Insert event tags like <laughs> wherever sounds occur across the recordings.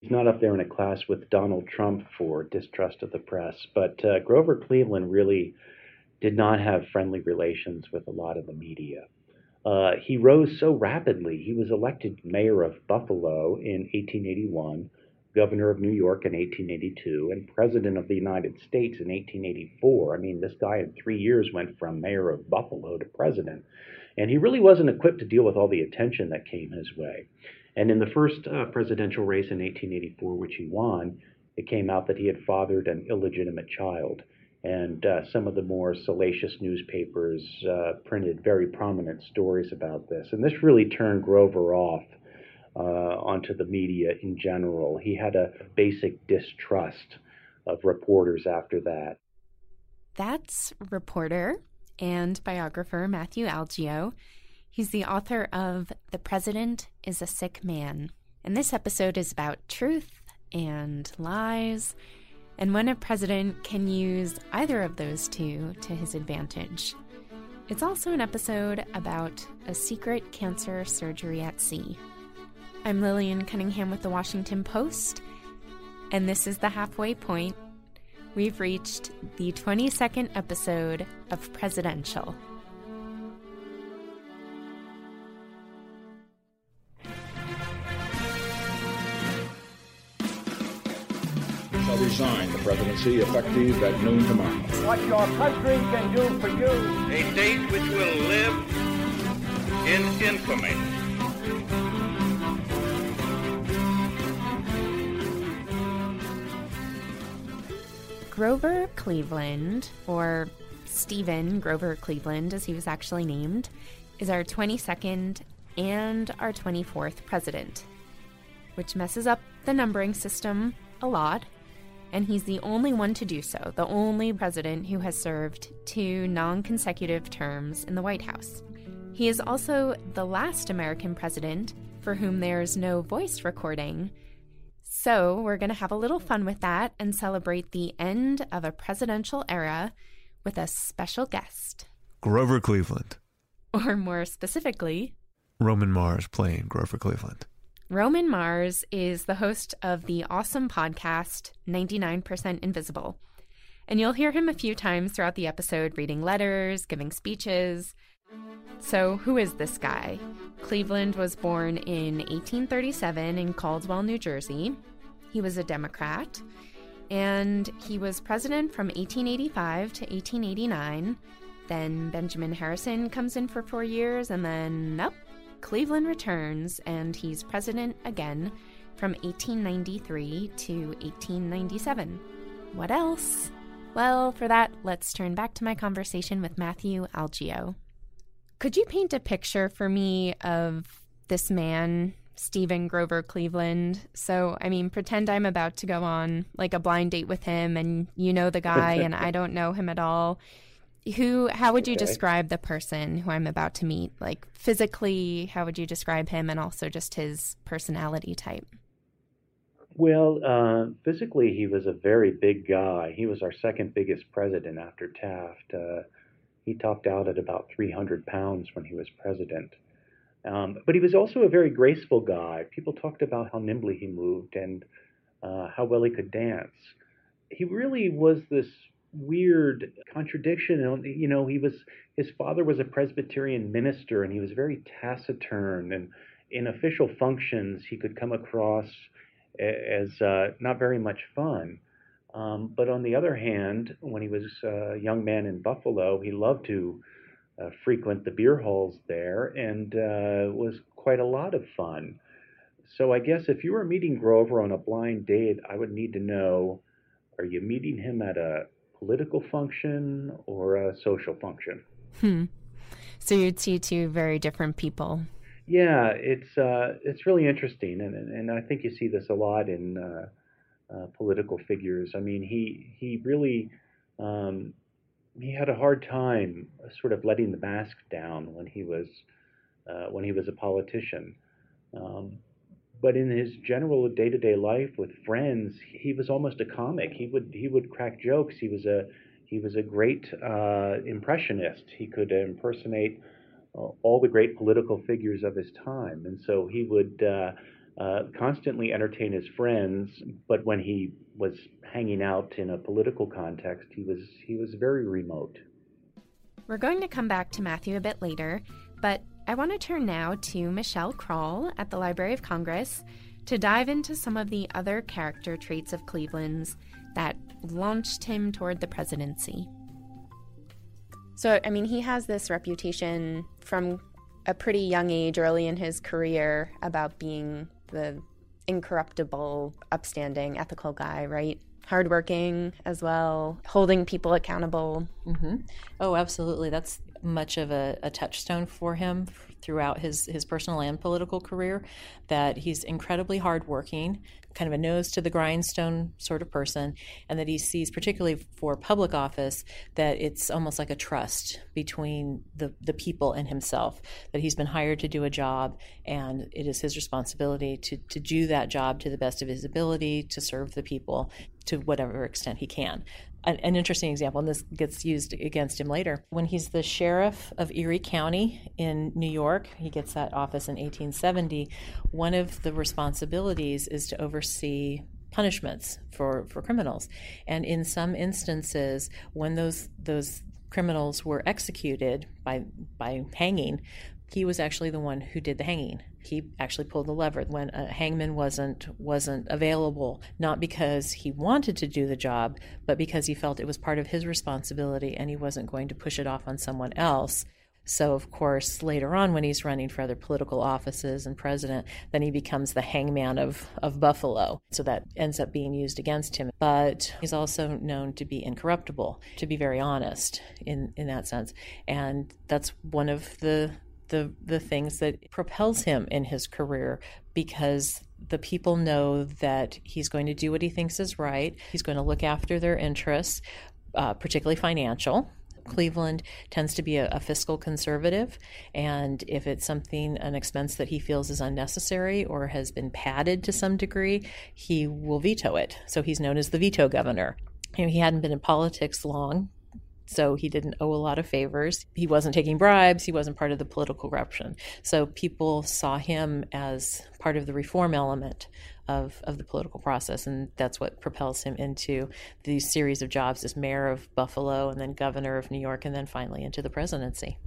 He's not up there in a class with Donald Trump for distrust of the press, but uh, Grover Cleveland really did not have friendly relations with a lot of the media. Uh, he rose so rapidly. He was elected mayor of Buffalo in 1881, governor of New York in 1882, and president of the United States in 1884. I mean, this guy in three years went from mayor of Buffalo to president. And he really wasn't equipped to deal with all the attention that came his way. And in the first uh, presidential race in 1884, which he won, it came out that he had fathered an illegitimate child. And uh, some of the more salacious newspapers uh, printed very prominent stories about this. And this really turned Grover off uh, onto the media in general. He had a basic distrust of reporters after that. That's reporter and biographer Matthew Algeo. He's the author of The President is a Sick Man. And this episode is about truth and lies and when a president can use either of those two to his advantage. It's also an episode about a secret cancer surgery at sea. I'm Lillian Cunningham with the Washington Post, and this is the halfway point. We've reached the 22nd episode of Presidential. Presidency effective at noon tomorrow. What your country can do for you. A date which will live in infamy. Grover Cleveland, or Stephen Grover Cleveland, as he was actually named, is our 22nd and our 24th president, which messes up the numbering system a lot and he's the only one to do so, the only president who has served two non consecutive terms in the White House. He is also the last American president for whom there's no voice recording. So, we're going to have a little fun with that and celebrate the end of a presidential era with a special guest Grover Cleveland. Or more specifically, Roman Mars playing Grover Cleveland. Roman Mars is the host of the awesome podcast 99% Invisible. And you'll hear him a few times throughout the episode reading letters, giving speeches. So, who is this guy? Cleveland was born in 1837 in Caldwell, New Jersey. He was a Democrat, and he was president from 1885 to 1889. Then Benjamin Harrison comes in for four years, and then, nope, Cleveland returns and he's president again from 1893 to 1897. What else? Well, for that, let's turn back to my conversation with Matthew Algeo. Could you paint a picture for me of this man, Stephen Grover Cleveland? So, I mean, pretend I'm about to go on like a blind date with him and you know the guy and I don't know him at all who how would you okay. describe the person who i'm about to meet? Like physically how would you describe him and also just his personality type? Well uh, physically he was a very big guy. He was our second biggest president after taft. Uh, he topped out at about 300 pounds when he was president. Um, but he was also a very graceful guy. People talked about how nimbly he moved and uh, how well he could dance. He really was this weird contradiction. You know, he was his father was a Presbyterian minister, and he was very taciturn. And in official functions, he could come across as uh, not very much fun. Um, but on the other hand, when he was a young man in Buffalo, he loved to uh, frequent the beer halls there, and uh, was quite a lot of fun. So I guess if you were meeting Grover on a blind date, I would need to know: Are you meeting him at a political function or a social function. Hmm. So you'd see two very different people. Yeah, it's uh, it's really interesting, and and I think you see this a lot in uh, uh, political figures. I mean, he he really um, he had a hard time sort of letting the mask down when he was uh, when he was a politician. Um, but in his general day-to-day life with friends, he was almost a comic. He would he would crack jokes. He was a he was a great uh, impressionist. He could impersonate uh, all the great political figures of his time, and so he would uh, uh, constantly entertain his friends, but when he was hanging out in a political context, he was he was very remote. We're going to come back to Matthew a bit later, but I want to turn now to Michelle Krowl at the Library of Congress to dive into some of the other character traits of Cleveland's that launched him toward the presidency. So, I mean, he has this reputation from a pretty young age, early in his career, about being the incorruptible, upstanding, ethical guy, right? Hardworking as well, holding people accountable. Mm-hmm. Oh, absolutely. That's much of a, a touchstone for him throughout his, his personal and political career that he's incredibly hardworking, kind of a nose to the grindstone sort of person, and that he sees, particularly for public office, that it's almost like a trust between the, the people and himself, that he's been hired to do a job, and it is his responsibility to, to do that job to the best of his ability to serve the people to whatever extent he can an, an, interesting example, and this gets used against him later. When he's the sheriff of Erie County in New York, he gets that office in 1870. One of the responsibilities is to oversee punishments for, for criminals. And in some instances, when those those criminals were executed by by hanging, he was actually the one who did the hanging. He actually pulled the lever when a hangman wasn't wasn't available, not because he wanted to do the job, but because he felt it was part of his responsibility and he wasn't going to push it off on someone else. So, of course, later on, when he's running for other political offices and president, then he becomes the hangman of, of Buffalo. So that ends up being used against him. But he's also known to be incorruptible, to be very honest in, in that sense. And that's one of the the the things that propels him in his career because the people know that he's going to do what he thinks is right. He's going to look after their interests, uh, particularly financial. Cleveland tends to be a, a, fiscal conservative, and if it's something, an expense that he feels is unnecessary or has been padded to some degree, he will veto it. So he's known as the veto governor. You know, he hadn't been in politics long, so he didn't owe a lot of favors. He wasn't taking bribes, he wasn't part of the political corruption. So people saw him as part of the reform element of, of the political process, and that's what propels him into these series of jobs as mayor of Buffalo and then governor of New York and then finally into the presidency.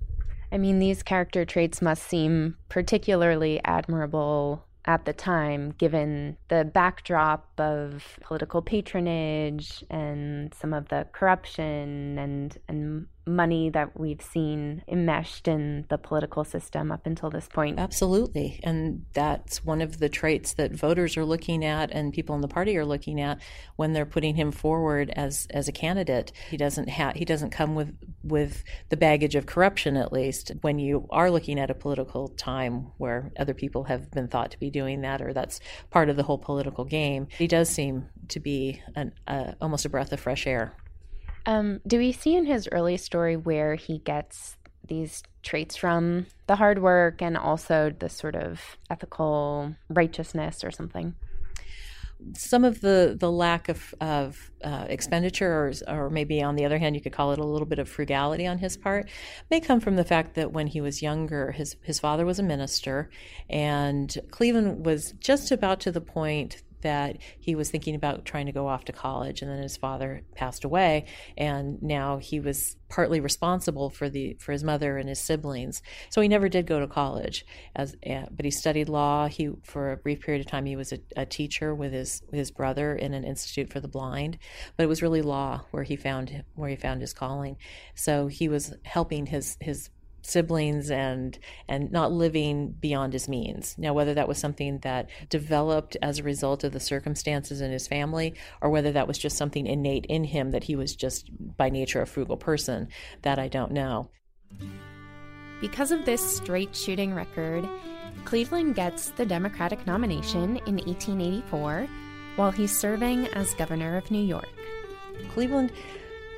I mean, these character traits must seem particularly admirable at the time, given the backdrop of political patronage and some of the corruption and, and money that we've seen enmeshed in the political system up until this point. Absolutely. And that's one of the traits that voters are looking at and people in the party are looking at when they're putting him forward as as a candidate. He doesn't have he doesn't come with with the baggage of corruption at least when you are looking at a political time where other people have been thought to be doing that or that's part of the whole political game. He does seem to be an, uh, almost a breath of fresh air. Um, do we see in his early story where he gets these traits from the hard work and also the sort of ethical righteousness or something? Some of the, the lack of, of uh, expenditure, or, or maybe on the other hand, you could call it a little bit of frugality on his part, may come from the fact that when he was younger, his, his father was a minister, and Cleveland was just about to the point that he was thinking about trying to go off to college and then his father passed away and now he was partly responsible for the for his mother and his siblings. So he never did go to college. As uh, but he studied law. He for a brief period of time he was a, a teacher with his his brother in an institute for the blind. But it was really law where he found where he found his calling. So he was helping his his siblings and and not living beyond his means. Now whether that was something that developed as a result of the circumstances in his family or whether that was just something innate in him that he was just by nature a frugal person, that I don't know. Because of this straight shooting record, Cleveland gets the Democratic nomination in 1884 while he's serving as governor of New York. Cleveland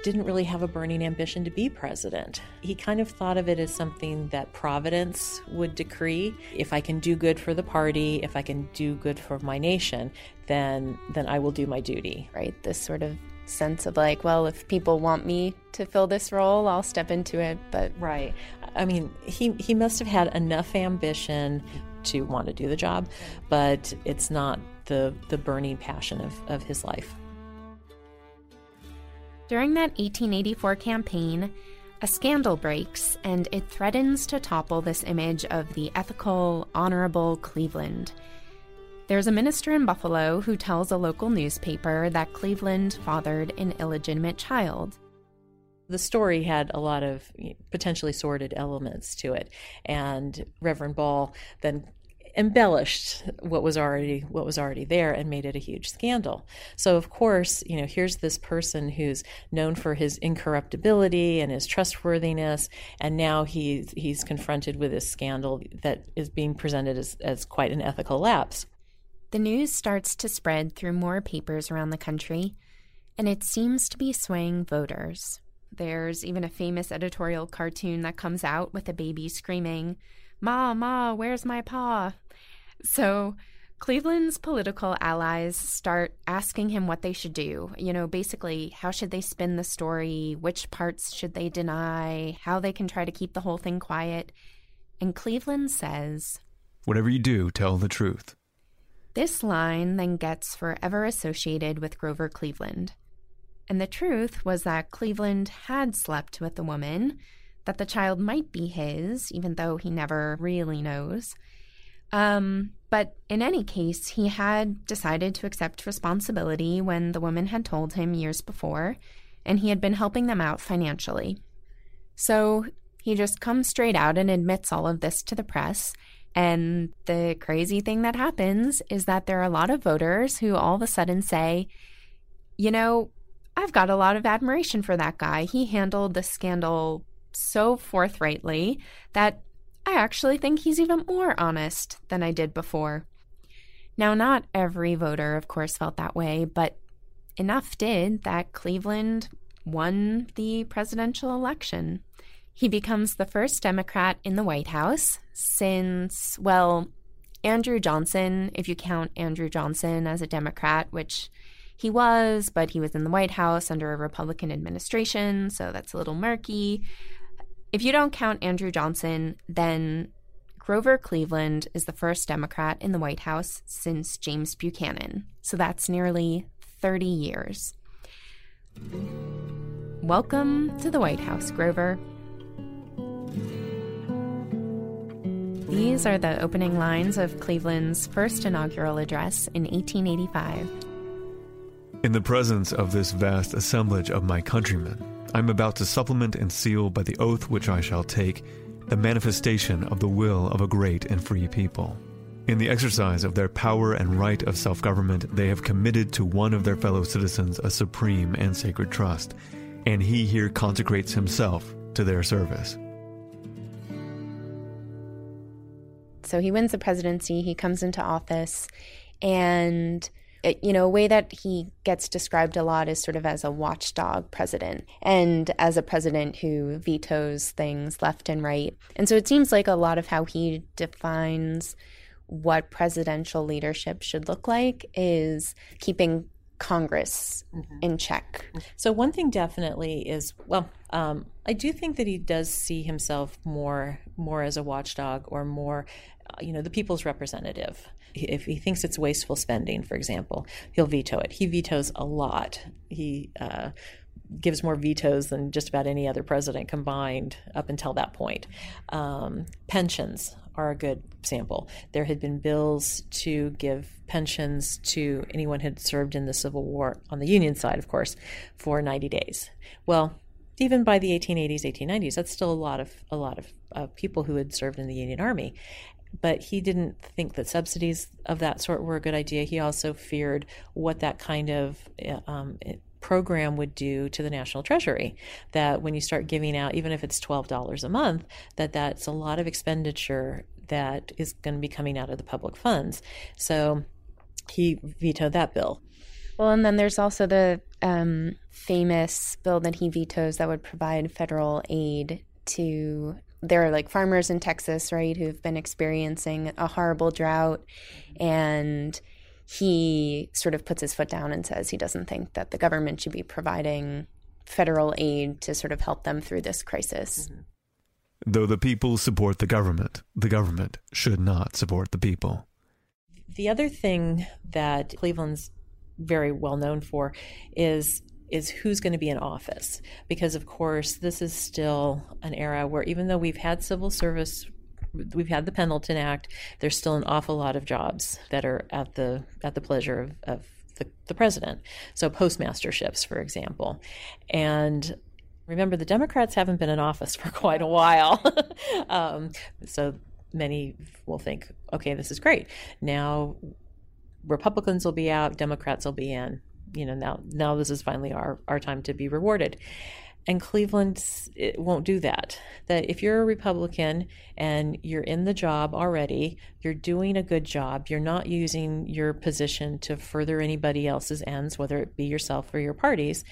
didn't really have a burning ambition to be president. He kind of thought of it as something that Providence would decree. If I can do good for the party, if I can do good for my nation, then then I will do my duty. Right? This sort of sense of like, well, if people want me to fill this role, I'll step into it. But right. I mean, he he must have had enough ambition to want to do the job, but it's not the the burning passion of, of his life. During that 1884 campaign, a scandal breaks and it threatens to topple this image of the ethical, honorable Cleveland. There's a minister in Buffalo who tells a local newspaper that Cleveland fathered an illegitimate child. The story had a lot of potentially sordid elements to it, and Reverend Ball then embellished what was already what was already there and made it a huge scandal. So of course, you know, here's this person who's known for his incorruptibility and his trustworthiness, and now he's he's confronted with this scandal that is being presented as, as quite an ethical lapse. The news starts to spread through more papers around the country, and it seems to be swaying voters. There's even a famous editorial cartoon that comes out with a baby screaming, Ma, Ma, where's my paw? So Cleveland's political allies start asking him what they should do. You know, basically, how should they spin the story? Which parts should they deny? How they can try to keep the whole thing quiet. And Cleveland says, Whatever you do, tell the truth. This line then gets forever associated with Grover Cleveland. And the truth was that Cleveland had slept with the woman, that the child might be his, even though he never really knows. Um, but in any case, he had decided to accept responsibility when the woman had told him years before, and he had been helping them out financially. So he just comes straight out and admits all of this to the press and the crazy thing that happens is that there are a lot of voters who all of a sudden say, you know, I've got a lot of admiration for that guy. He handled the scandal so forthrightly that I actually think he's even more honest than I did before. Now, not every voter, of course, felt that way, but enough did that Cleveland won the presidential election. He becomes the first Democrat in the White House since, well, Andrew Johnson, if you count Andrew Johnson as a Democrat, which he was, but he was in the White House under a Republican administration, so that's a little murky. If you don't count Andrew Johnson, then Grover Cleveland is the first Democrat in the White House since James Buchanan. So that's nearly 30 years. Welcome to the White House, Grover. These are the opening lines of Cleveland's first inaugural address in 1885. In the presence of this vast assemblage of my countrymen, I am about to supplement and seal by the oath which I shall take the manifestation of the will of a great and free people. In the exercise of their power and right of self government, they have committed to one of their fellow citizens a supreme and sacred trust, and he here consecrates himself to their service. So he wins the presidency, he comes into office, and you know, a way that he gets described a lot is sort of as a watchdog president and as a president who vetoes things left and right. And so it seems like a lot of how he defines what presidential leadership should look like is keeping Congress mm-hmm. in check. So, one thing definitely is well, um, I do think that he does see himself more more as a watchdog or more you know, the people's representative. If he thinks it's wasteful spending, for example, he'll veto it. He vetoes a lot. He uh, gives more vetoes than just about any other president combined up until that point. Um, pensions are a good sample. There had been bills to give pensions to anyone who had served in the Civil War on the Union side, of course, for 90 days. Well, even by the 1880s, 1890s, that's still a lot of a lot of uh, people who had served in the Union Army, but he didn't think that subsidies of that sort were a good idea. He also feared what that kind of um, program would do to the national treasury that when you start giving out even if it's $12 a month that that's a lot of expenditure that is going to be coming out of the public funds so he vetoed that bill well and then there's also the um, famous bill that he vetoes that would provide federal aid to there are like farmers in Texas, right, who've been experiencing a horrible drought and he sort of puts his foot down and says he doesn't think that the government should be providing federal aid to sort of help them through this crisis. Mm-hmm. Though the people support the government, the government should not support the people. The other thing that Cleveland's very well known for is is who's going to be in office. Because of course this is still an era where even though we've had civil service we've had the Pendleton Act there's still an awful lot of jobs that are at the at the pleasure of, of the, the president. So postmasterships for example. And remember the democrats haven't been in office for <laughs> quite a while. <laughs> Um, so many will think okay this is great. Now republicans will be out democrats will be in you know now now this is finally our our time to be rewarded and Cleveland won't do that. That if you're a Republican and you're in the job already, you're doing a good job, you're not using your position to further anybody else's ends, whether it be yourself or your parties,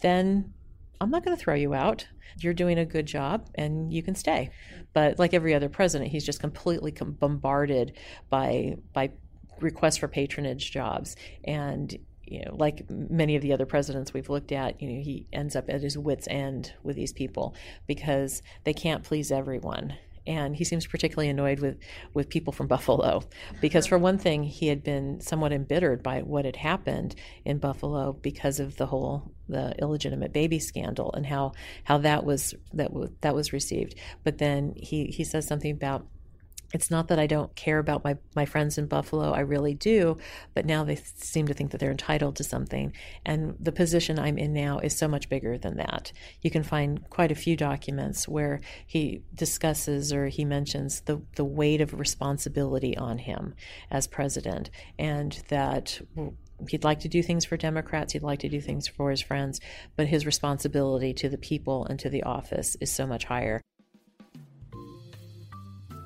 then I'm not going to throw you out. You're doing a good job and you can stay. But like every other president, he's just completely bombarded by by requests for patronage jobs and you know, like many of the other presidents we've looked at, you know, he ends up at his wits' end with these people because they can't please everyone. And he seems particularly annoyed with, with people from <laughs> Buffalo because, for one thing, he had been somewhat embittered by what had happened in Buffalo because of the whole the illegitimate baby scandal and how, how that was that was that was received. But then he he says something about it's not that I don't care about my, my friends in Buffalo, I really do, but now they seem to think that they're entitled to something. And the position I'm in now is so much bigger than that. You can find quite a few documents where he discusses or he mentions the, the weight of responsibility on him as president, and that he'd like to do things for Democrats, he'd like to do things for his friends, but his responsibility to the people and to the office is so much higher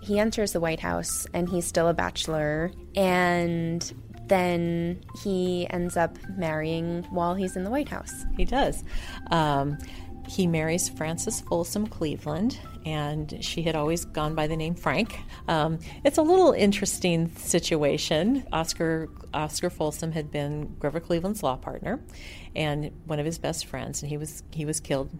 he enters the White House and he's still a bachelor. And then he ends up marrying while he's in the White House. He does. Um, he marries Frances Folsom Cleveland, and she had always gone by the name Frank. Um, it's a little interesting situation. Oscar Oscar Folsom had been Grover Cleveland's law partner, and one of his best friends, and he was he was killed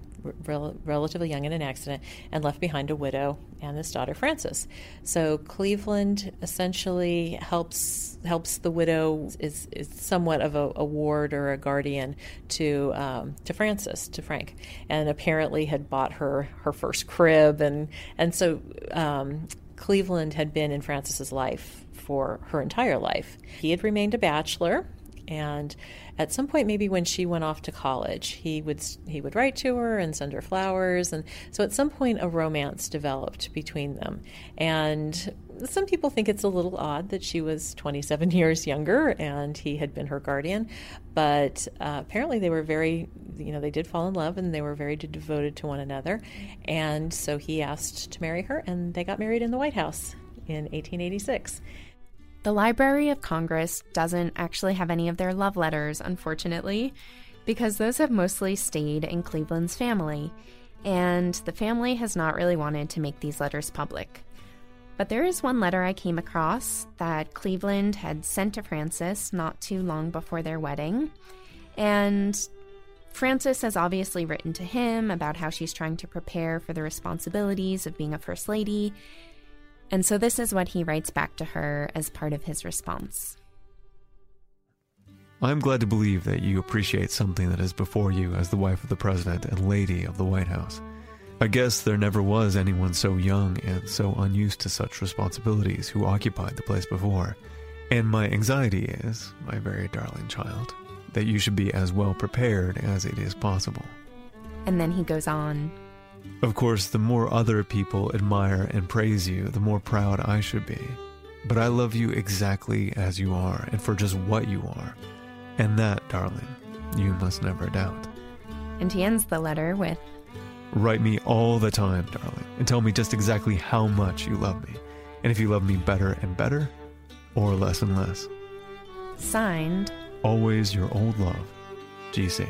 rel- relatively young in an accident and left behind a widow and his daughter Frances. So Cleveland essentially helps helps the widow is, is somewhat of a, a ward or a guardian to um, to Frances to Frank, and apparently had bought her her first crib and and so. Um, Cleveland had been in Frances's life for her entire life. He had remained a bachelor and at some point maybe when she went off to college he would he would write to her and send her flowers and so at some point a romance developed between them and some people think it's a little odd that she was 27 <laughs> years younger and he had been her guardian but uh, apparently they were very you know they did fall in love and they were very devoted to one another. And so he asked to marry her and they got married in the white house in 1886 the Library of Congress doesn't actually have any of their love letters, unfortunately, because those have mostly stayed in Cleveland's family, and the family has not really wanted to make these letters public. But there is one letter I came across that Cleveland had sent to Frances not too long before their wedding. And Frances has obviously written to him about how she's trying to prepare for the responsibilities of being a First Lady, and so this is what he writes back to her as part of his response. I'm glad to believe that you appreciate something that is before you as the wife of the president and lady of the White House. I guess there never was anyone so young and so unused to such responsibilities who occupied the place before. And my anxiety is, my very darling child, that you should be as well prepared as it is possible. And then he goes on of course, the more other people admire and praise you, the more proud I should be. But I love you exactly as you are and for just what you are. And that, darling, you must never doubt. And he ends the letter with Write me all the time, darling, and tell me just exactly how much you love me. And if you love me better and better, or less and less. Signed, Always your old love, GC.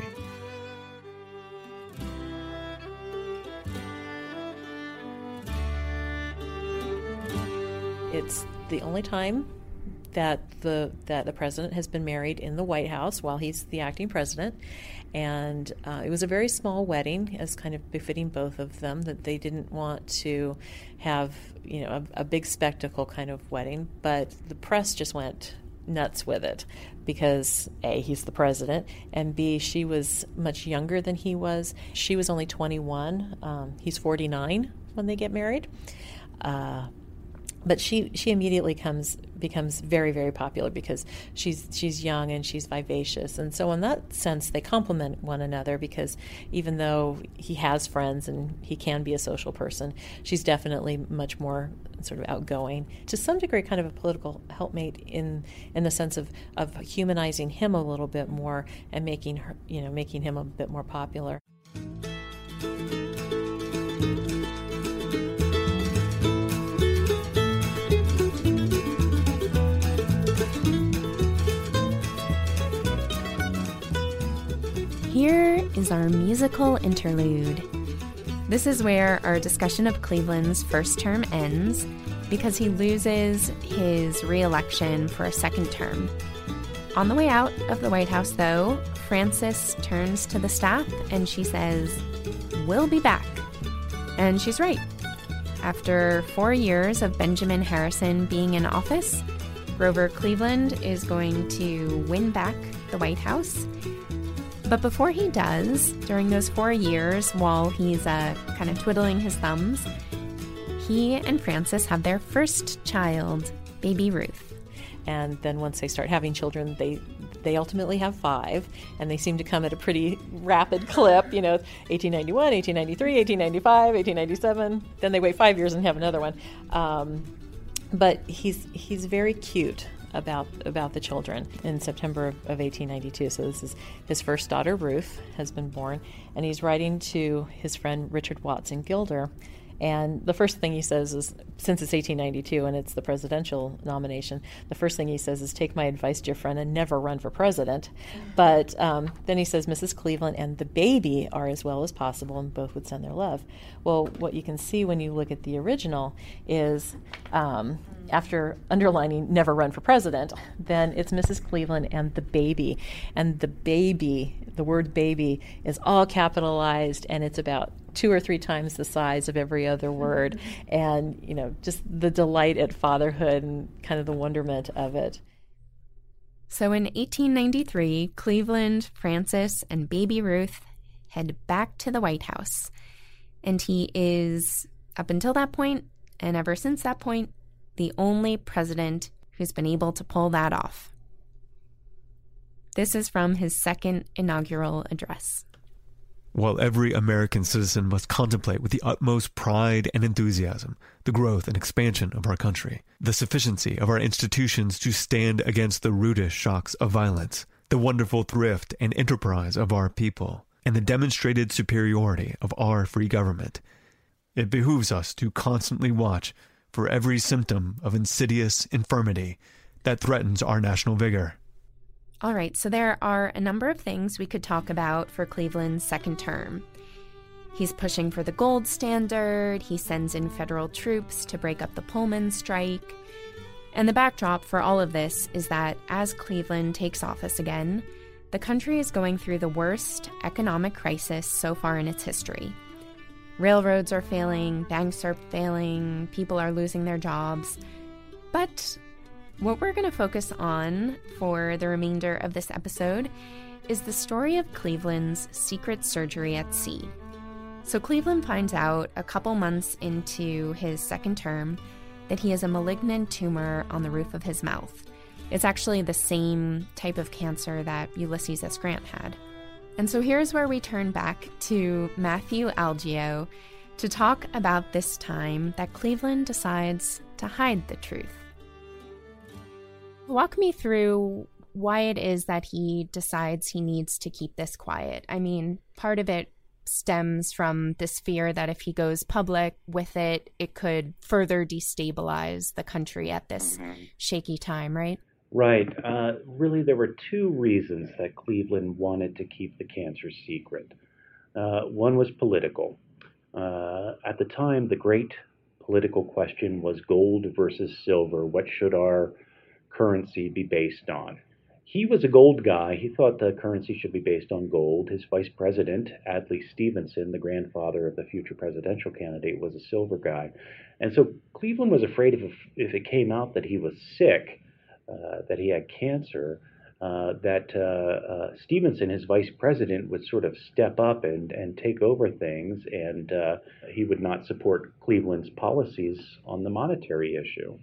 It's the only time that the that the president has been married in the White House while he's the acting president, and uh, it was a very small wedding, as kind of befitting both of them. That they didn't want to have you know a, a big spectacle kind of wedding, but the press just went nuts with it because A, he's the president, and B, she was much younger than he was. She was only 21, um, he's 49 when they get married. Uh, but she she immediately comes becomes very very popular because she's she's young and she's vivacious. And so in that sense they complement one another because even though he has friends and he can be a social person she's definitely much more sort of outgoing to some degree kind of a political helpmate in in the sense of of humanizing him a little bit more and making her you know making him a bit more popular Here is our musical interlude. This is where our discussion of Cleveland's first term ends because he loses his re election for a second term. On the way out of the White House, though, Frances turns to the staff and she says, We'll be back. And she's right. After four years of Benjamin Harrison being in office, Grover Cleveland is going to win back the White House but before he does, during those four years while he's uh, kind of twiddling his thumbs, he and Frances have their first child, baby Ruth. And then once they start having children, they they ultimately have five, and they seem to come at a pretty rapid clip. You know, 1891, 1893, 1895, 1897. Then they wait five years and have another one. Um, but he's he's very cute about about the children in September of, of 1892. So this is his first daughter, Ruth, has been born, and he's writing to his friend Richard Watson Gilder. And the first thing he says is, since it's 1892 and it's the presidential nomination, the first thing he says is, take my advice, dear friend, and never run for president. But um, then he says, Mrs. Cleveland and the baby are as well as possible, and both would send their love. Well, what you can see when you look at the original is um, after underlining never run for president, then it's Mrs. Cleveland and the baby. And the baby, the word baby, is all capitalized and it's about two or three times the size of every other mm-hmm. word. And, you know, just the delight at fatherhood and kind of the wonderment of it. So in 1893, Cleveland, Frances, and baby Ruth head back to the White House. And he is, up until that point, and ever since that point, the only president who's been able to pull that off. This is from his second inaugural address. While every American citizen must contemplate with the utmost pride and enthusiasm the growth and expansion of our country, the sufficiency of our institutions to stand against the rudest shocks of violence, the wonderful thrift and enterprise of our people, and the demonstrated superiority of our free government, it behooves us to constantly watch for every symptom of insidious infirmity that threatens our national vigor. All right, so there are a number of things we could talk about for Cleveland's second term. He's pushing for the gold standard, he sends in federal troops to break up the Pullman strike. And the backdrop for all of this is that as Cleveland takes office again, the country is going through the worst economic crisis so far in its history. Railroads are failing, banks are failing, people are losing their jobs. But what we're going to focus on for the remainder of this episode is the story of Cleveland's secret surgery at sea. So, Cleveland finds out a couple months into his second term that he has a malignant tumor on the roof of his mouth. It's actually the same type of cancer that Ulysses S. Grant had. And so here's where we turn back to Matthew Algeo to talk about this time that Cleveland decides to hide the truth. Walk me through why it is that he decides he needs to keep this quiet. I mean, part of it stems from this fear that if he goes public with it, it could further destabilize the country at this mm-hmm. shaky time, right? Right. Uh, really, there were two reasons that Cleveland wanted to keep the cancer secret. Uh, one was political. Uh, at the time, the great political question was gold versus silver. What should our currency be based on. He was a gold guy. He thought the currency should be based on gold. His vice president, Adlai Stevenson, the grandfather of the future presidential candidate, was a silver guy. And so Cleveland was afraid if, if it came out that he was sick, uh, that he had cancer, uh, that uh, uh, Stevenson, his vice president, would sort of step up and, and take over things, and uh, he would not support Cleveland's policies on the monetary issue.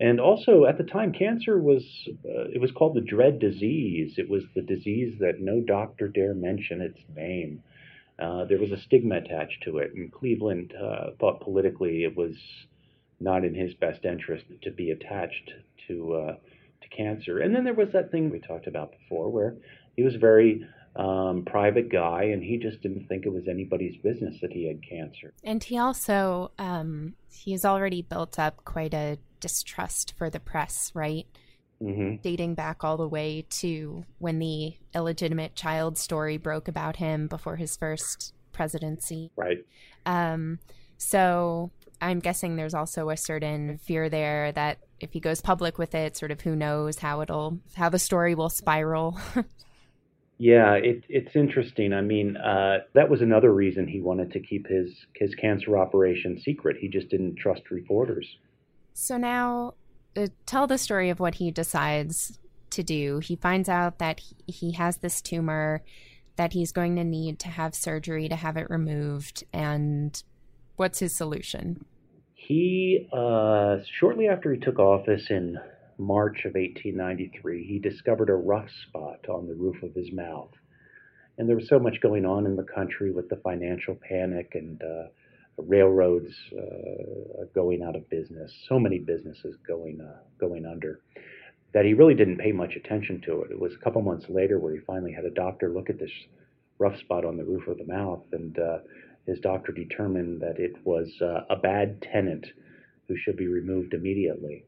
And also, at the time, cancer was uh, it was called the dread disease. It was the disease that no doctor dare mention its name. Uh, there was a stigma attached to it, and Cleveland uh, thought politically it was not in his best interest to be attached to uh, to cancer. And then there was that thing we talked about before, where he was a very um, private guy, and he just didn't think it was anybody's business that he had cancer. And he also um, he's already built up quite a distrust for the press, right? Mm-hmm. Dating back all the way to when the illegitimate child story broke about him before his first presidency. Right. Um, so I'm guessing there's also a certain fear there that if he goes public with it, sort of who knows how it'll, how the story will spiral. <laughs> yeah, it, it's interesting. I mean, uh, that was another reason he wanted to keep his his cancer operation secret. He just didn't trust reporters. So now, uh, tell the story of what he decides to do. He finds out that he, has this tumor, that he's going to need to have surgery to have it removed, and what's his solution? He, uh, shortly after he took office in March of 1893, he discovered a rough spot on the roof of his mouth. And there was so much going on in the country with the financial panic and uh, railroads uh, going out of business, so many businesses going uh, going under, that he really didn't pay much attention to it. It was a couple months later where he finally had a doctor look at this rough spot on the roof of the mouth, and uh, his doctor determined that it was uh, a bad tenant who should be removed immediately.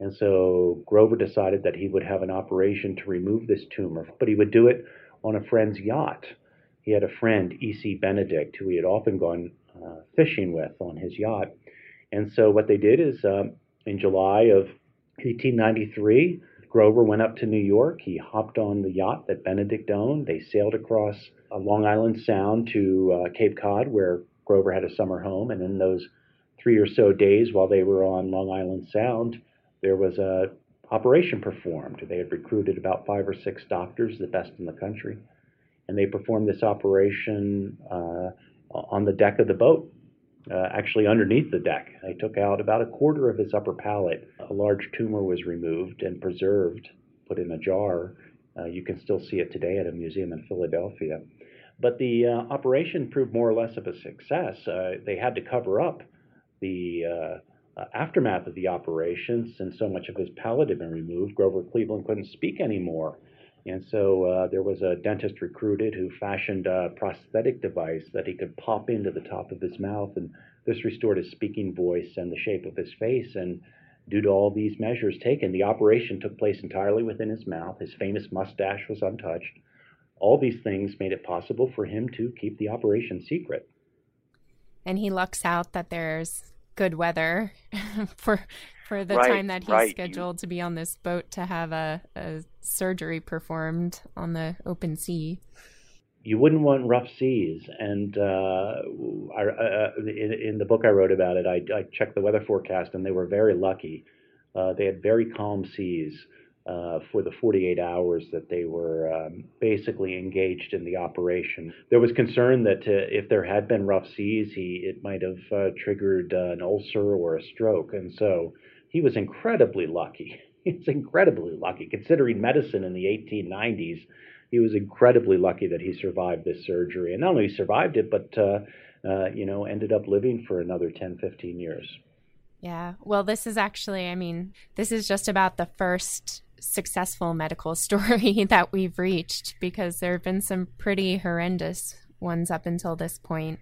And so Grover decided that he would have an operation to remove this tumor, but he would do it on a friend's yacht. He had a friend, E.C. Benedict, who he had often gone uh, fishing with on his yacht. And so what they did is um, in July of 1893, Grover went up to New York. He hopped on the yacht that Benedict owned. They sailed across uh, Long Island Sound to uh, Cape Cod, where Grover had a summer home. And in those three or so days while they were on Long Island Sound, there was a operation performed. They had recruited about five or six doctors, the best in the country, and they performed this operation uh, on the deck of the boat, uh, actually underneath the deck. They took out about a quarter of his upper palate. A large tumor was removed and preserved, put in a jar. Uh, you can still see it today at a museum in Philadelphia. But the uh, operation proved more or less of a success. Uh, they had to cover up the uh, uh, aftermath of the operation since so much of his palate had been removed. Grover Cleveland couldn't speak anymore. And so uh, there was a dentist recruited who fashioned a prosthetic device that he could pop into the top of his mouth, and this restored his speaking voice and the shape of his face. And due to all these measures taken, the operation took place entirely within his mouth. His famous mustache was untouched. All these things made it possible for him to keep the operation secret. And he lucks out that there's good weather <laughs> for for the right, time that he's right. scheduled to be on this boat to have a, a surgery performed on the open sea. You wouldn't want rough seas, and uh, I, uh, in, in, the book I wrote about it, I, I, checked the weather forecast, and they were very lucky. Uh, they had very calm seas uh, for the 48 hours that they were um, basically engaged in the operation. There was concern that uh, if there had been rough seas, he it might have uh, triggered an ulcer or a stroke, and so he was incredibly lucky. <laughs> He's incredibly lucky considering medicine in the 1890s. He was incredibly lucky that he survived this surgery, and not only survived it, but uh, uh, you know ended up living for another 10, 15 years. Yeah. Well, this is actually, I mean, this is just about the first successful medical <laughs> story that we've reached because there have been some pretty horrendous ones up until this point.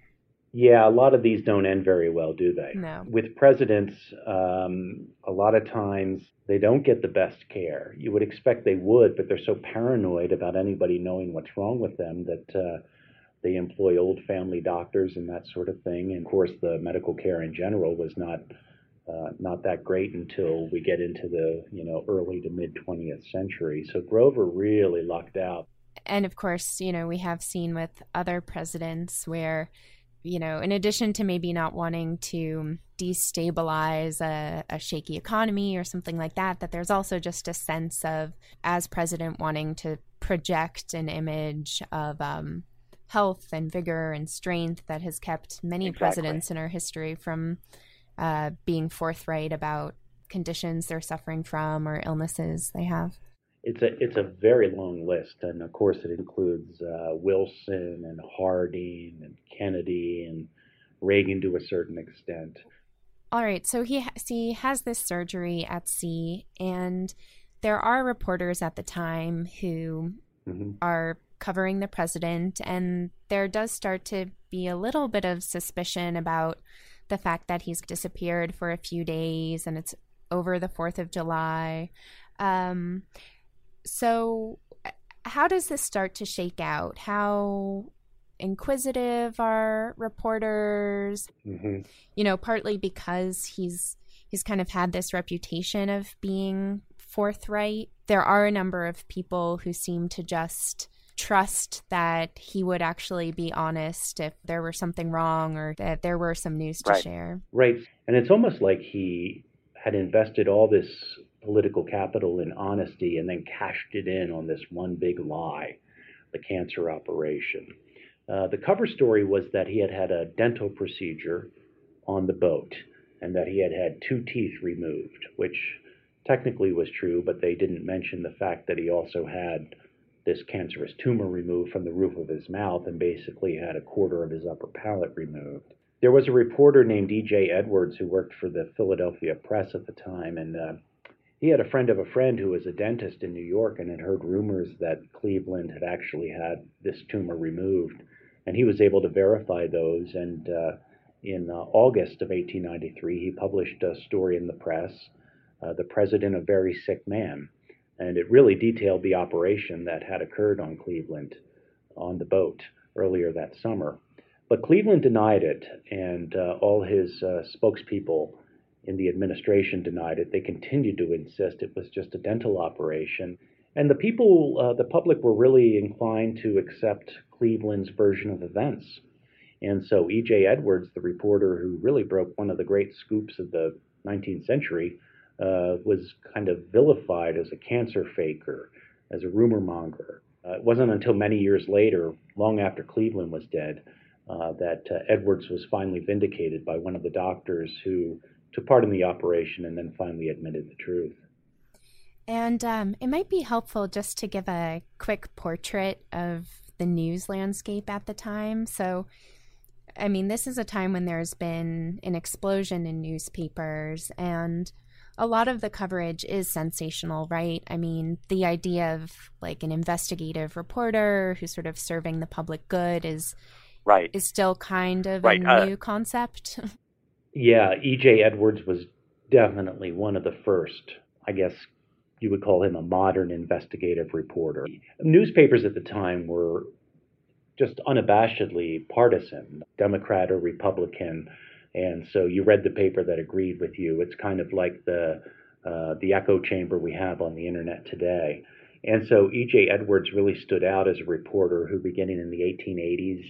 Yeah, a lot of these don't end very well, do they? No. With presidents, um, a lot of times they don't get the best care. You would expect they would, but they're so paranoid about anybody knowing what's wrong with them that uh, they employ old family doctors and that sort of thing. And of course, the medical care in general was not uh, not that great until we get into the you know early to mid 20th century. So Grover really lucked out. And of course, you know, we have seen with other presidents where, you know, in addition to maybe not wanting to destabilize a, a shaky economy or something like that, that there's also just a sense of, as president, wanting to project an image of um, health and vigor and strength that has kept many exactly. presidents in our history from uh, being forthright about conditions they're suffering from or illnesses they have. It's a it's a very long list, and of course it includes uh, Wilson and Harding and Kennedy and Reagan to a certain extent. All right, so he he has this surgery at sea, and there are reporters at the time who mm-hmm. are covering the president, and there does start to be a little bit of suspicion about the fact that he's disappeared for a few days, and it's over the Fourth of July. Um, so, how does this start to shake out? How inquisitive are reporters? Mm-hmm. You know, partly because he's he's kind of had this reputation of being forthright. There are a number of people who seem to just trust that he would actually be honest if there were something wrong or that there were some news to right. share. Right. And it's almost like he had invested all this political capital in honesty and then cashed it in on this one big lie, the cancer operation. Uh, the cover story was that he had had a dental procedure on the boat and that he had had two teeth removed, which technically was true, but they didn't mention the fact that he also had this cancerous tumor removed from the roof of his mouth and basically had a quarter of his upper palate removed. There was a reporter named E.J. Edwards who worked for the Philadelphia Press at the time, and uh, he had a friend of a friend who was a dentist in New York and had heard rumors that Cleveland had actually had this tumor removed. And he was able to verify those. And uh, in uh, August of 1893, he published a story in the press, uh, The President, a Very Sick Man. And it really detailed the operation that had occurred on Cleveland on the boat earlier that summer. But Cleveland denied it, and uh, all his uh, spokespeople in the administration denied it. They continued to insist it was just a dental operation. And the people, uh, the public, were really inclined to accept Cleveland's version of events. And so E.J. Edwards, the reporter who really broke one of the great scoops of the 19th century, uh, was kind of vilified as a cancer faker, as a rumor monger. Uh, it wasn't until many years later, long after Cleveland was dead, uh, that uh, Edwards was finally vindicated by one of the doctors who took part in the operation and then finally admitted the truth. And um, it might be helpful just to give a quick portrait of the news landscape at the time. So, I mean, this is a time when there's been an explosion in newspapers, and a lot of the coverage is sensational, right? I mean, the idea of like an investigative reporter who's sort of serving the public good is right is still kind of right. a uh, new concept. <laughs> Yeah, E.J. Edwards was definitely one of the first, I guess you would call him a modern investigative reporter. Newspapers at the time were just unabashedly partisan, Democrat or Republican, and so you read the paper that agreed with you. It's kind of like the uh, the echo chamber we have on the internet today. And so E.J. Edwards really stood out as a reporter who, beginning in the 1880s,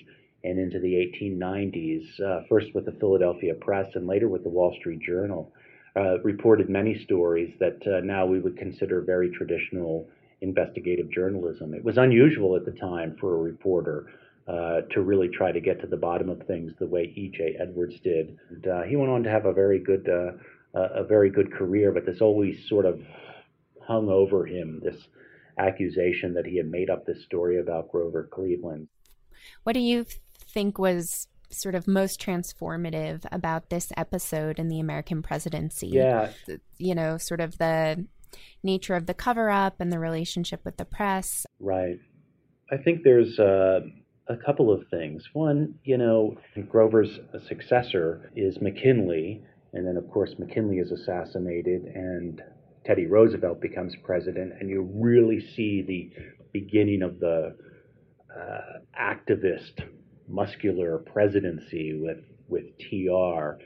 and into the 1890s, uh, first with the Philadelphia Press and later with the Wall Street Journal, uh, reported many stories that uh, now we would consider very traditional investigative journalism. It was unusual at the time for a reporter uh, to really try to get to the bottom of things the way E.J. Edwards did. And, uh, he went on to have a very good, uh, a very good career, but this always sort of hung over him this accusation that he had made up this story about Grover Cleveland. What do you think was sort of most transformative about this episode in the American presidency? Yeah. You know, sort of the nature of the cover up and the relationship with the press. Right. I think there's uh, a couple of things. One, you know, Grover's successor is McKinley, and then, of course, McKinley is assassinated, and Teddy Roosevelt becomes president, and you really see the beginning of the uh, activist muscular presidency with with TR,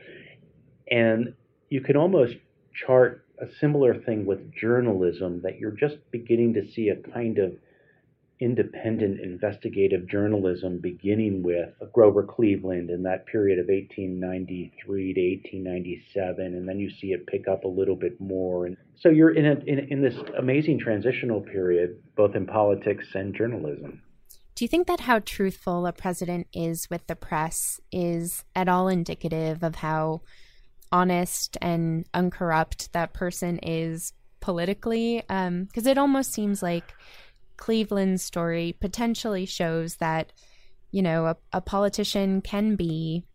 and you can almost chart a similar thing with journalism that you're just beginning to see a kind of independent investigative journalism beginning with Grover Cleveland in that period of 1893 to 1897 and then you see it pick up a little bit more. And so you're in a, in, in this amazing transitional period both in politics and journalism do you think that how truthful a president is with the press is at all indicative of how honest and uncorrupt that person is politically because um, it almost seems like Cleveland's story potentially shows that, you know, a, a politician can be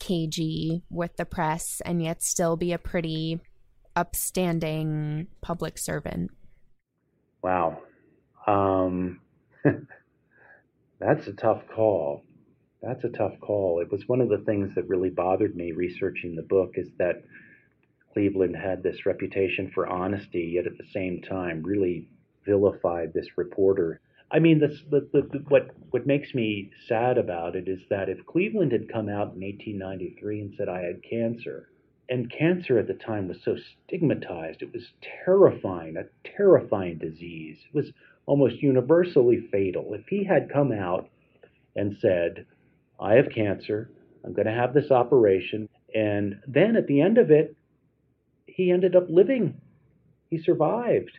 cagey with the press and yet still be a pretty upstanding public servant. Wow. Um, <laughs> that's a tough call. That's a tough call. It was one of the things that really bothered me researching the book is that Cleveland had this reputation for honesty, yet at the same time really vilified this reporter. I mean, this, the, the, what what makes me sad about it is that if Cleveland had come out in 1893 and said I had cancer, and cancer at the time was so stigmatized, it was terrifying, a terrifying disease. It was almost universally fatal. If he had come out and said, I have cancer, I'm going to have this operation, and then at the end of it, he ended up living. He survived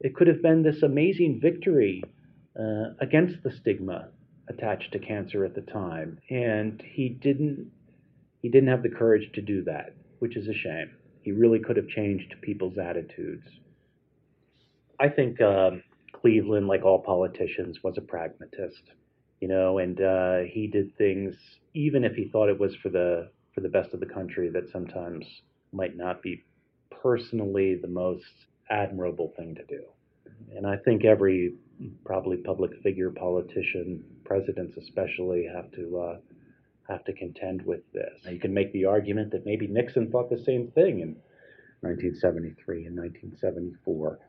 it could have been this amazing victory uh, against the stigma attached to cancer at the time, and he didn't. He didn't have the courage to do that, which is a shame. He really could have changed people's attitudes. I think uh, Cleveland, like all politicians, was a pragmatist, you know, and uh, he did things even if he thought it was for the for the best of the country that sometimes might not be personally the most admirable thing to do. And I think every probably public figure, politician, presidents especially, have to uh, have to contend with this. You can make the argument that maybe Nixon thought the same thing in 1973 and 1974.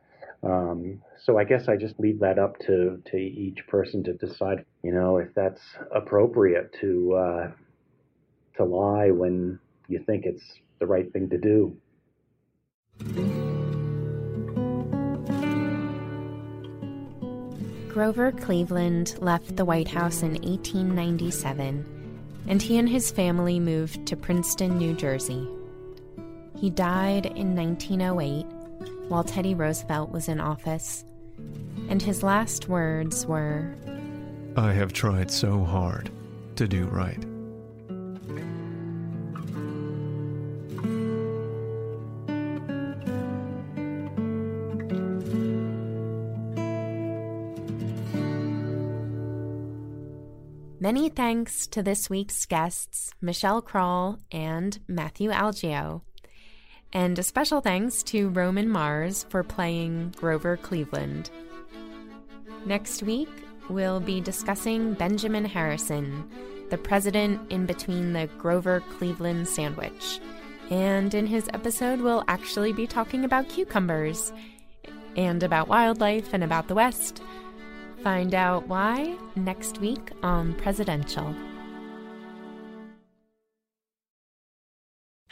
Um, so I guess I just leave that up to, to each person to decide, you know, if that's appropriate to uh, to lie when you think it's the right thing to do. Grover Cleveland left the White House in 1897, and he and his family moved to Princeton, New Jersey. He died in 1908 while Teddy Roosevelt was in office, and his last words were I have tried so hard to do right. Many thanks to this week's guests, Michelle Krowl and Matthew Algeo. And a special thanks to Roman Mars for playing Grover Cleveland. Next week, we'll be discussing Benjamin Harrison, the president in between the Grover Cleveland sandwich. And in his episode, we'll actually be talking about cucumbers and about wildlife and about the West. Find out why next week on Presidential.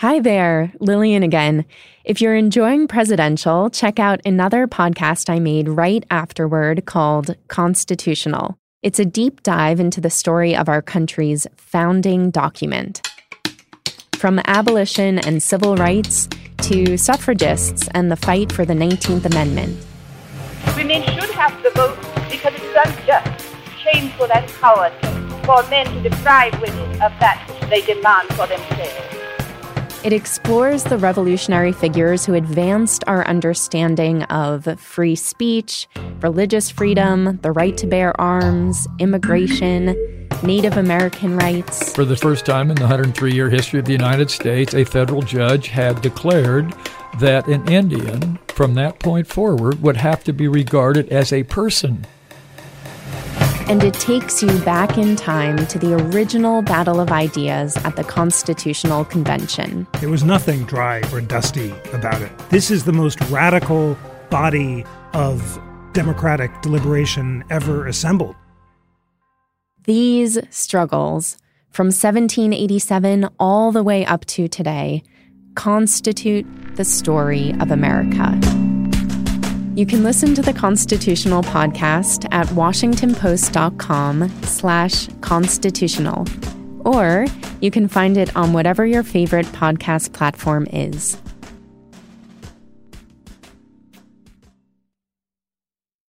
Hi there, Lillian again. If you're enjoying Presidential, check out another podcast I made right afterward called Constitutional. It's a deep dive into the story of our country's founding document. From abolition and civil rights to suffragists and the fight for the 19th Amendment. Women should have the vote because it's unjust, shameful, and cowardly for men to deprive women of that which they demand for themselves. It explores the revolutionary figures who advanced our understanding of free speech, religious freedom, the right to bear arms, immigration, Native American rights. For the first time in the 103 year history of the United States, a federal judge had declared that an Indian, from that point forward, would have to be regarded as a person and it takes you back in time to the original battle of ideas at the Constitutional Convention. There was nothing dry or dusty about it. This is the most radical body of democratic deliberation ever assembled. These struggles, from 1787 all the way up to today, constitute the story of America. You can listen to the Constitutional podcast at washingtonpost.com slash constitutional, or you can find it on whatever your favorite podcast platform is.